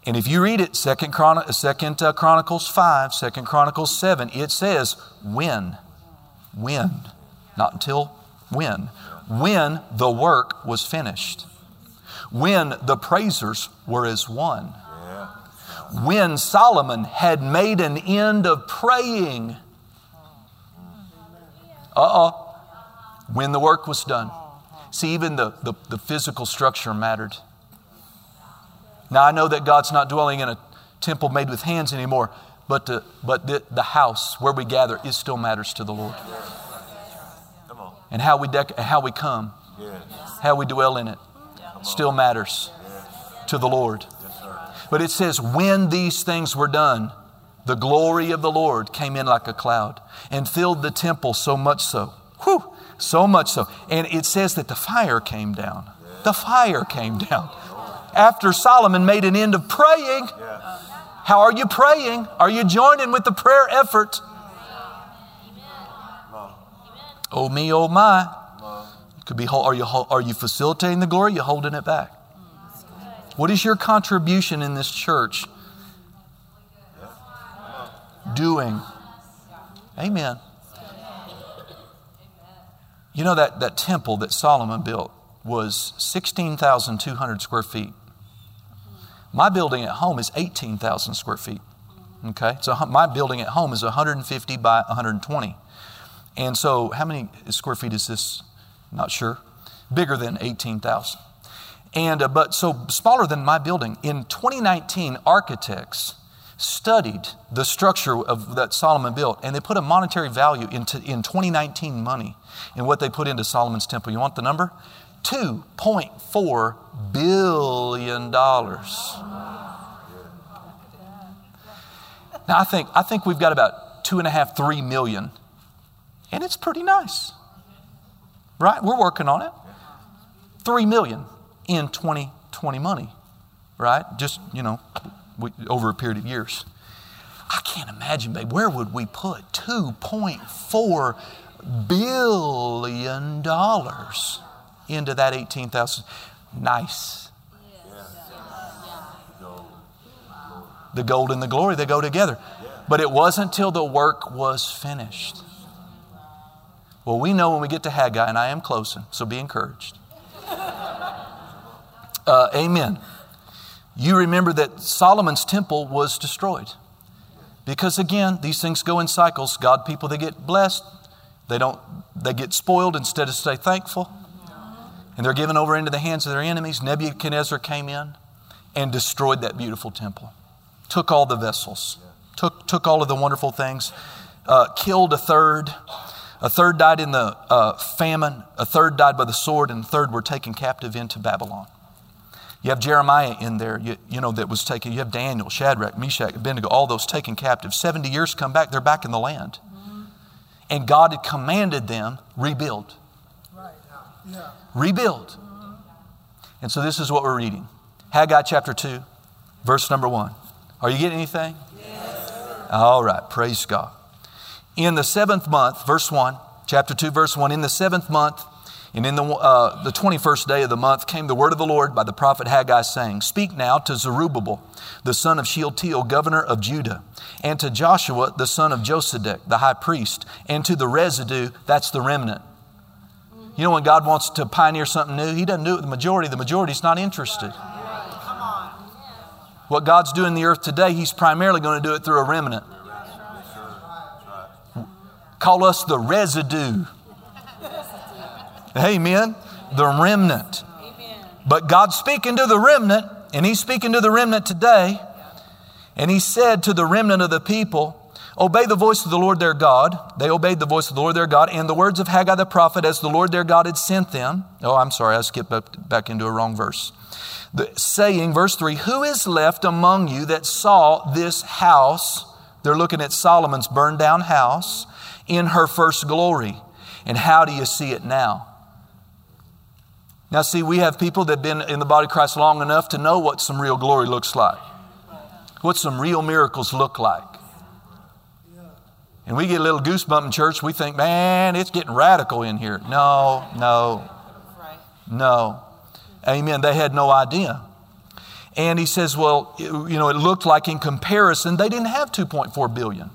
And if you read it, Second, Chron- Second uh, Chronicles 5, Second Chronicles 7, it says, when? When? Not until when? When the work was finished. When the praisers were as one. when Solomon had made an end of praying. Uh oh. When the work was done. See, even the, the, the, physical structure mattered. Now, I know that God's not dwelling in a temple made with hands anymore, but the, but the, the house where we gather, it still matters to the Lord. And how we, dec- how we come, how we dwell in it, still matters to the Lord. But it says, when these things were done, the glory of the Lord came in like a cloud and filled the temple so much so. Whew, so much so. And it says that the fire came down. The fire came down. After Solomon made an end of praying, how are you praying? Are you joining with the prayer effort? Oh me, oh my. Could be. Are you are you facilitating the glory? Are you holding it back? What is your contribution in this church? Doing. Amen. You know that, that temple that Solomon built was 16,200 square feet. My building at home is 18,000 square feet. Okay, so my building at home is 150 by 120. And so, how many square feet is this? Not sure. Bigger than 18,000. And, uh, but so smaller than my building. In 2019, architects studied the structure of that Solomon built, and they put a monetary value into in 2019 money in what they put into Solomon's temple. You want the number? 2.4 billion dollars. Now I think I think we've got about two and a half, three million, and it's pretty nice, right? We're working on it. Three million in 2020 money, right? Just, you know, over a period of years. I can't imagine, babe, where would we put $2.4 billion into that 18,000? Nice. The gold and the glory, they go together. But it wasn't until the work was finished. Well, we know when we get to Haggai, and I am closing, so be encouraged. Uh, amen. You remember that Solomon's temple was destroyed. Because again, these things go in cycles. God people, they get blessed. They don't, they get spoiled instead of stay thankful. And they're given over into the hands of their enemies. Nebuchadnezzar came in and destroyed that beautiful temple. Took all the vessels. Took, took all of the wonderful things. Uh, killed a third. A third died in the uh, famine. A third died by the sword. And a third were taken captive into Babylon. You have Jeremiah in there, you, you, know, that was taken. You have Daniel, Shadrach, Meshach, Abednego, all those taken captive. 70 years come back, they're back in the land. And God had commanded them, rebuild. Yeah. Rebuild. And so this is what we're reading Haggai chapter 2, verse number 1. Are you getting anything? Yes. All right, praise God. In the seventh month, verse 1, chapter 2, verse 1, in the seventh month, and in the, uh, the 21st day of the month came the word of the Lord by the prophet Haggai, saying, Speak now to Zerubbabel, the son of Shealtiel, governor of Judah, and to Joshua, the son of Josedek, the high priest, and to the residue, that's the remnant. You know, when God wants to pioneer something new, He doesn't do it with the majority. The majority's not interested. What God's doing in the earth today, He's primarily going to do it through a remnant. Call us the residue. Amen. The remnant. But God's speaking to the remnant, and He's speaking to the remnant today. And He said to the remnant of the people, Obey the voice of the Lord their God. They obeyed the voice of the Lord their God and the words of Haggai the prophet as the Lord their God had sent them. Oh, I'm sorry, I skipped back into a wrong verse. The, saying, verse 3 Who is left among you that saw this house? They're looking at Solomon's burned down house in her first glory. And how do you see it now? Now, see, we have people that have been in the body of Christ long enough to know what some real glory looks like, what some real miracles look like. And we get a little goosebump in church, we think, man, it's getting radical in here. No, no, no. Amen. They had no idea. And he says, well, you know, it looked like in comparison, they didn't have 2.4 billion.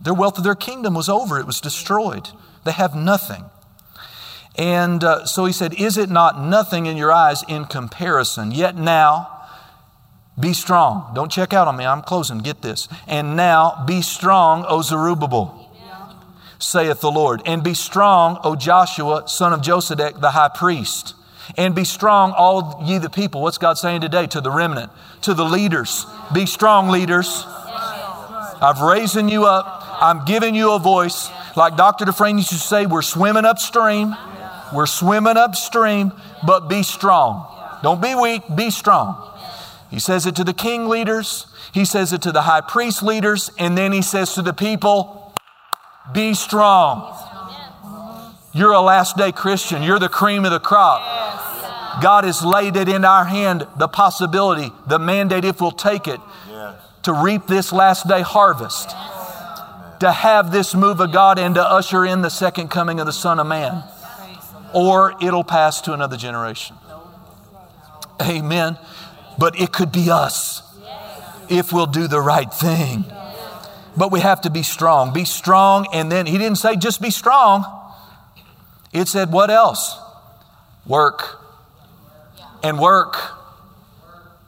Their wealth of their kingdom was over, it was destroyed. They have nothing. And uh, so he said, Is it not nothing in your eyes in comparison? Yet now, Be strong. Don't check out on me. I'm closing. Get this. And now be strong, O Zerubbabel, saith the Lord. And be strong, O Joshua, son of Josedek, the high priest. And be strong, all ye the people. What's God saying today to the remnant, to the leaders? Be strong, leaders. I've raising you up. I'm giving you a voice. Like Dr. Dufresne used to say, we're swimming upstream. We're swimming upstream, but be strong. Don't be weak, be strong. He says it to the king leaders, he says it to the high priest leaders, and then he says to the people, be strong. You're a last day Christian. You're the cream of the crop. God has laid it in our hand the possibility, the mandate, if we'll take it, to reap this last day harvest, to have this move of God and to usher in the second coming of the Son of Man. Or it'll pass to another generation. Amen. But it could be us if we'll do the right thing. But we have to be strong. Be strong, and then he didn't say just be strong. It said, what else? Work. And work.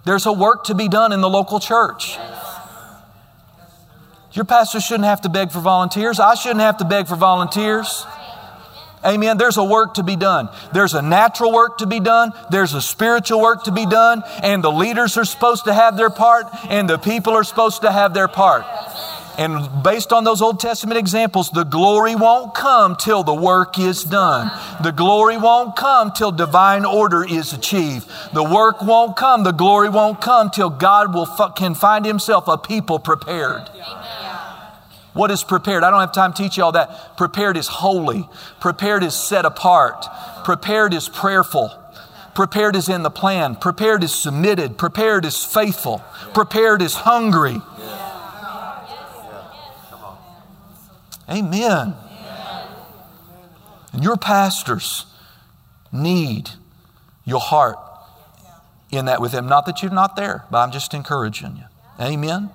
There's a work to be done in the local church. Your pastor shouldn't have to beg for volunteers. I shouldn't have to beg for volunteers. Amen. There's a work to be done. There's a natural work to be done. There's a spiritual work to be done. And the leaders are supposed to have their part, and the people are supposed to have their part. And based on those Old Testament examples, the glory won't come till the work is done. The glory won't come till divine order is achieved. The work won't come, the glory won't come till God will can find himself a people prepared. What is prepared? I don't have time to teach you all that. Prepared is holy. Prepared is set apart. Prepared is prayerful. Prepared is in the plan. Prepared is submitted. Prepared is faithful. Prepared is hungry. Amen. And your pastors need your heart in that with them. Not that you're not there, but I'm just encouraging you. Amen.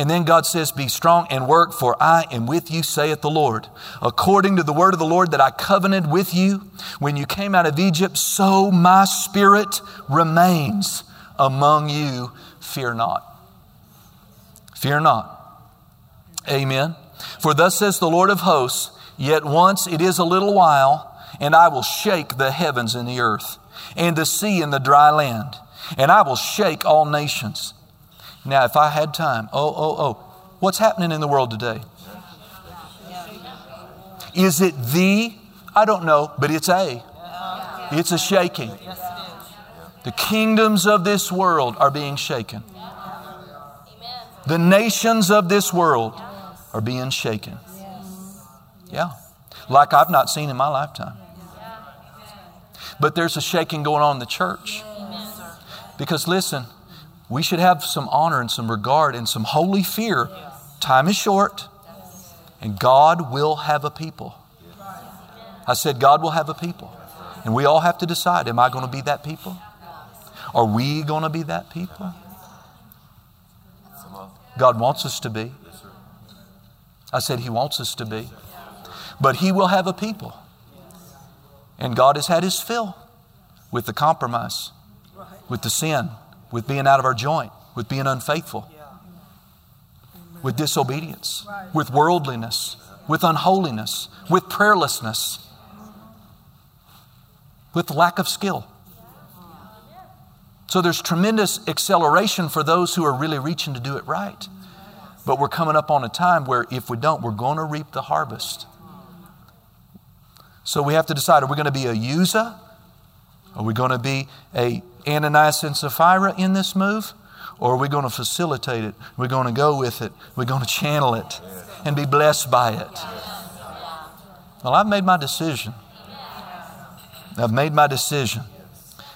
And then God says, Be strong and work, for I am with you, saith the Lord. According to the word of the Lord that I covenanted with you when you came out of Egypt, so my spirit remains among you. Fear not. Fear not. Amen. For thus says the Lord of hosts, Yet once it is a little while, and I will shake the heavens and the earth, and the sea and the dry land, and I will shake all nations now, if I had time, oh, oh, oh, what's happening in the world today? Is it the? I don't know, but it's a. It's a shaking. The kingdoms of this world are being shaken. The nations of this world are being shaken. Yeah. Like I've not seen in my lifetime. But there's a shaking going on in the church. Because listen, we should have some honor and some regard and some holy fear. Time is short, and God will have a people. I said, God will have a people. And we all have to decide am I going to be that people? Are we going to be that people? God wants us to be. I said, He wants us to be. But He will have a people. And God has had His fill with the compromise, with the sin, with being out of our joint, with being unfaithful, with disobedience, with worldliness, with unholiness, with prayerlessness, with lack of skill. So there's tremendous acceleration for those who are really reaching to do it right. But we're coming up on a time where if we don't, we're going to reap the harvest. So we have to decide are we going to be a Uzzah? Are we going to be a Ananias and Sapphira in this move? Or are we going to facilitate it? We're going to go with it. We're going to channel it and be blessed by it. Well, I've made my decision. I've made my decision.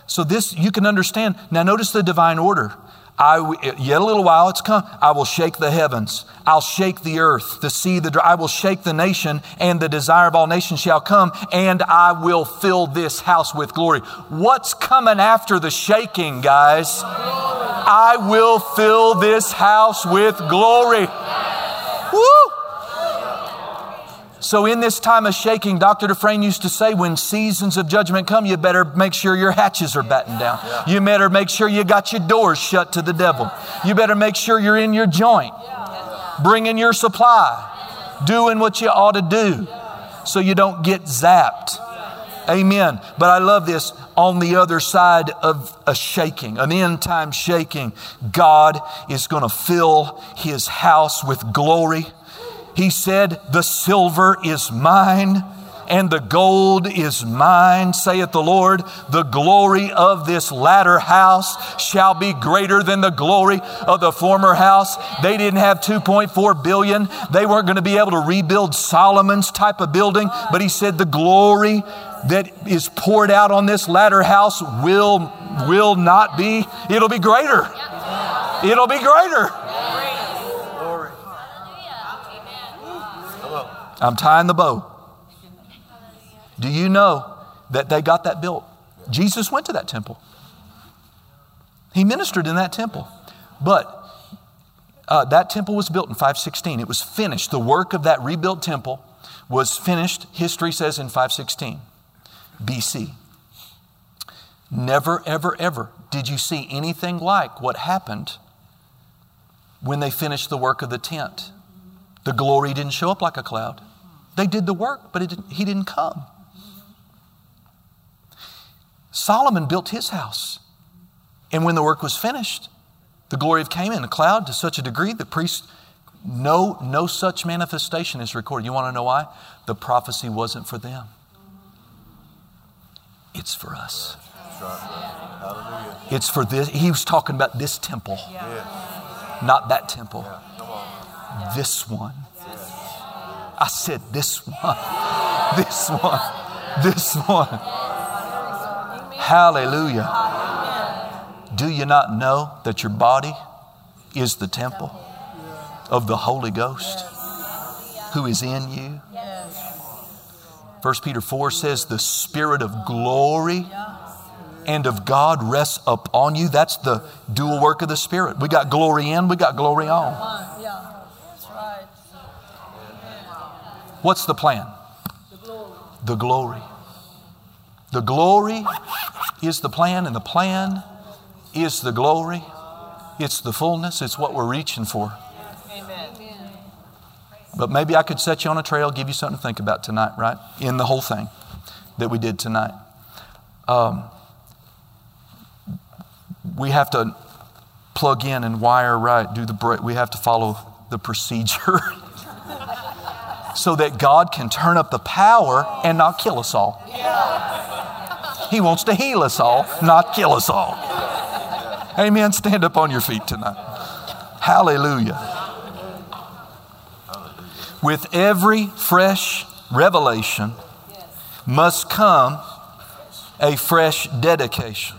So this you can understand. Now notice the divine order. I, yet a little while it's come. I will shake the heavens. I'll shake the earth, the sea, the dry. I will shake the nation, and the desire of all nations shall come, and I will fill this house with glory. What's coming after the shaking, guys? I will fill this house with glory. Woo! So, in this time of shaking, Dr. Dufresne used to say, when seasons of judgment come, you better make sure your hatches are battened down. You better make sure you got your doors shut to the devil. You better make sure you're in your joint, bringing your supply, doing what you ought to do so you don't get zapped. Amen. But I love this on the other side of a shaking, an end time shaking, God is going to fill his house with glory. He said, The silver is mine and the gold is mine, saith the Lord. The glory of this latter house shall be greater than the glory of the former house. They didn't have 2.4 billion. They weren't going to be able to rebuild Solomon's type of building, but he said the glory that is poured out on this latter house will will not be it'll be greater. It'll be greater. I'm tying the bow. Do you know that they got that built? Jesus went to that temple. He ministered in that temple. But uh, that temple was built in 516. It was finished. The work of that rebuilt temple was finished, history says, in 516 BC. Never, ever, ever did you see anything like what happened when they finished the work of the tent. The glory didn't show up like a cloud. They did the work, but didn't, he didn't come. Solomon built his house. And when the work was finished, the glory came in a cloud to such a degree that priests, no, no such manifestation is recorded. You want to know why? The prophecy wasn't for them, it's for us. It's for this. He was talking about this temple, not that temple. This one. I said, This one, this one, this one. Hallelujah. Do you not know that your body is the temple of the Holy Ghost who is in you? 1 Peter 4 says, The Spirit of glory and of God rests upon you. That's the dual work of the Spirit. We got glory in, we got glory on. What's the plan? The glory. The glory is the plan, and the plan is the glory. It's the fullness, it's what we're reaching for. Amen. But maybe I could set you on a trail, give you something to think about tonight, right? In the whole thing that we did tonight. Um, we have to plug in and wire right, do the we have to follow the procedure. so that God can turn up the power and not kill us all. He wants to heal us all, not kill us all. Amen. Stand up on your feet tonight. Hallelujah. With every fresh revelation must come a fresh dedication.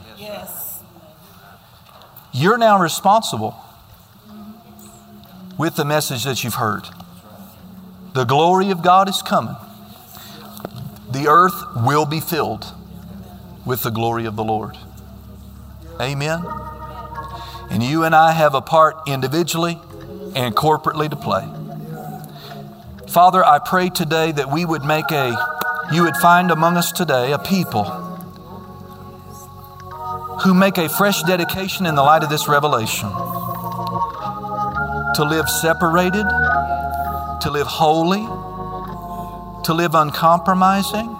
You're now responsible with the message that you've heard. The glory of God is coming. The earth will be filled with the glory of the Lord. Amen. And you and I have a part individually and corporately to play. Father, I pray today that we would make a, you would find among us today a people who make a fresh dedication in the light of this revelation to live separated to live holy, to live uncompromising,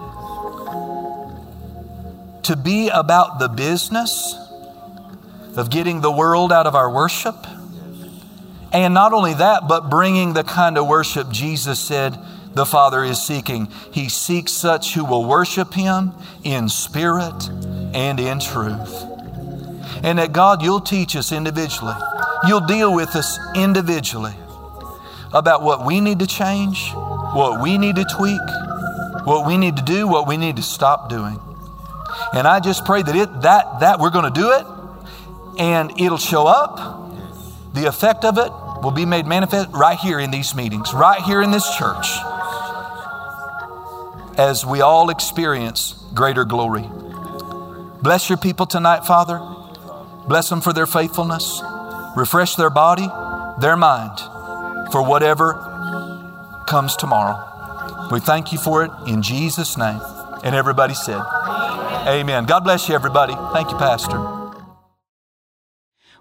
to be about the business of getting the world out of our worship. And not only that, but bringing the kind of worship Jesus said the Father is seeking. He seeks such who will worship Him in spirit and in truth. And that God, you'll teach us individually, you'll deal with us individually about what we need to change, what we need to tweak, what we need to do, what we need to stop doing. And I just pray that it that that we're going to do it and it'll show up. The effect of it will be made manifest right here in these meetings, right here in this church. As we all experience greater glory. Bless your people tonight, Father. Bless them for their faithfulness. Refresh their body, their mind for whatever comes tomorrow. We thank you for it in Jesus' name. And everybody said, Amen. Amen. God bless you, everybody. Thank you, Pastor.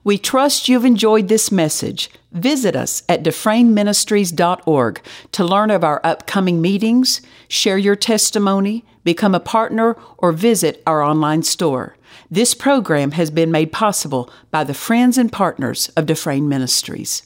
We trust you've enjoyed this message. Visit us at dufresneministries.org to learn of our upcoming meetings, share your testimony, become a partner, or visit our online store. This program has been made possible by the friends and partners of Dufresne Ministries.